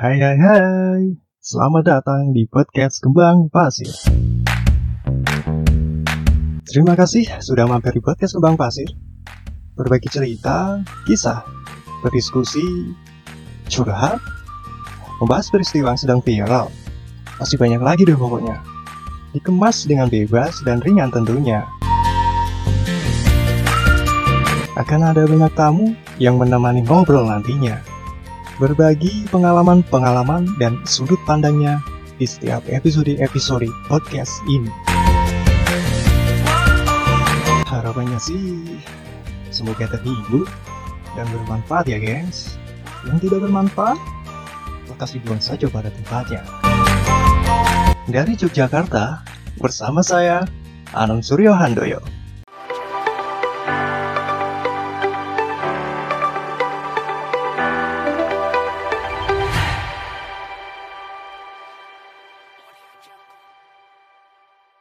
Hai hai hai, selamat datang di podcast Kembang Pasir. Terima kasih sudah mampir di podcast Kembang Pasir. Berbagi cerita, kisah, berdiskusi, curhat, membahas peristiwa yang sedang viral. Masih banyak lagi deh pokoknya. Dikemas dengan bebas dan ringan tentunya. Akan ada banyak tamu yang menemani ngobrol nantinya berbagi pengalaman-pengalaman dan sudut pandangnya di setiap episode-episode podcast ini. Harapannya sih semoga terhibur dan bermanfaat ya gengs. Yang tidak bermanfaat, lekas dibuang saja pada tempatnya. Dari Yogyakarta, bersama saya, Anung Suryo Handoyo.